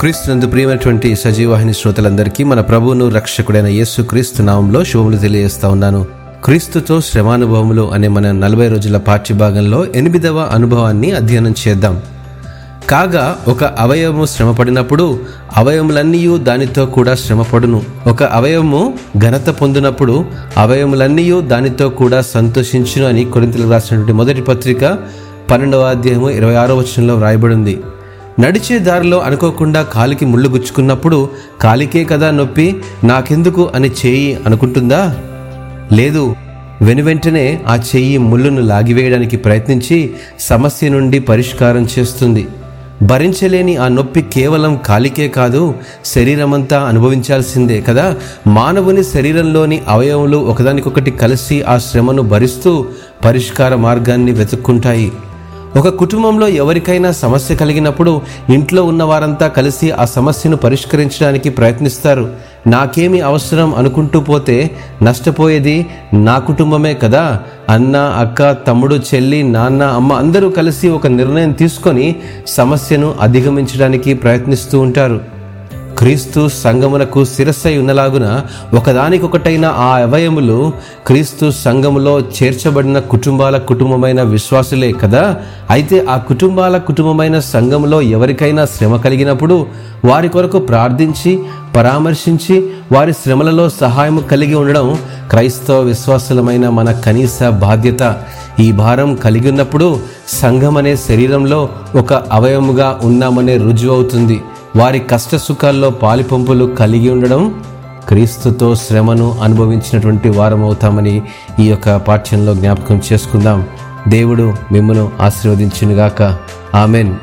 క్రీస్తునందు ప్రియమైనటువంటి సజీవాహిని శ్రోతలందరికీ మన ప్రభువును రక్షకుడైన యేసు క్రీస్తు నామంలో శుభములు తెలియజేస్తా ఉన్నాను. క్రీస్తుతో శ్రమానుభవములు అనే మన నలభై రోజుల పాఠ్యభాగంలో ఎనిమిదవ అనుభవాన్ని అధ్యయనం చేద్దాం. కాగా ఒక అవయవము శ్రమపడినప్పుడు అవయములన్నీ దానితో కూడా శ్రమపడును. ఒక అవయవము ఘనత పొందినప్పుడు అవయములన్నీ దానితో కూడా సంతోషించును అని కొరింతలు రాసినటువంటి మొదటి పత్రిక పన్నెండవ అధ్యాయము ఇరవై ఆరో వచనంలో వ్రాయబడింది. నడిచే దారిలో అనుకోకుండా కాలికి ముళ్ళు గుచ్చుకున్నప్పుడు కాలికే కదా నొప్పి నాకెందుకు అని చేయి అనుకుంటుందా? లేదు. వెనువెంటనే ఆ చెయ్యి ముళ్ళును లాగివేయడానికి ప్రయత్నించి సమస్య నుండి పరిష్కారం చేస్తుంది. భరించలేని ఆ నొప్పి కేవలం కాలికే కాదు శరీరమంతా అనుభవించాల్సిందే కదా. మానవుని శరీరంలోని అవయవములు ఒకదానికొకటి కలిసి ఆ శ్రమను భరిస్తూ పరిష్కార మార్గాన్ని వెతుక్కుంటాయి. ఒక కుటుంబంలో ఎవరికైనా సమస్య కలిగినప్పుడు ఇంట్లో ఉన్న వారంతా కలిసి ఆ సమస్యను పరిష్కరించడానికి ప్రయత్నిస్తారు. నాకేమి అవసరం అనుకుంటూ పోతే నష్టపోయేది నా కుటుంబమే కదా. అన్న అక్క తమ్ముడు చెల్లి నాన్న అమ్మ అందరూ కలిసి ఒక నిర్ణయం తీసుకొని సమస్యను అధిగమించడానికి ప్రయత్నిస్తూ ఉంటారు. క్రీస్తు సంగమునకు శిరస్సై ఉన్నలాగున ఒకదానికొకటైన ఆ అవయములు క్రీస్తు సంఘములో చేర్చబడిన కుటుంబాల కుటుంబమైన విశ్వాసులే కదా? అయితే ఆ కుటుంబాల కుటుంబమైన సంఘములో ఎవరికైనా శ్రమ కలిగినప్పుడు వారి కొరకు ప్రార్థించి పరామర్శించి వారి శ్రమలలో సహాయం కలిగి ఉండడం క్రైస్తవ విశ్వాసులమైన మన కనీస బాధ్యత. ఈ భారం కలిగి ఉన్నప్పుడు సంఘం అనే శరీరంలో ఒక అవయముగా ఉన్నామనే రుజువు అవుతుంది వారి కష్ట సుఖాల్లో పాలిపంపులు కలిగి ఉండడం క్రీస్తుతో శ్రమను అనుభవించినటువంటి వారం అవుతామని ఈ యొక్క పాఠ్యంలో జ్ఞాపకం చేసుకుందాం. దేవుడు మిమ్మను ఆశీర్వదించునుగాక. ఆమెన్.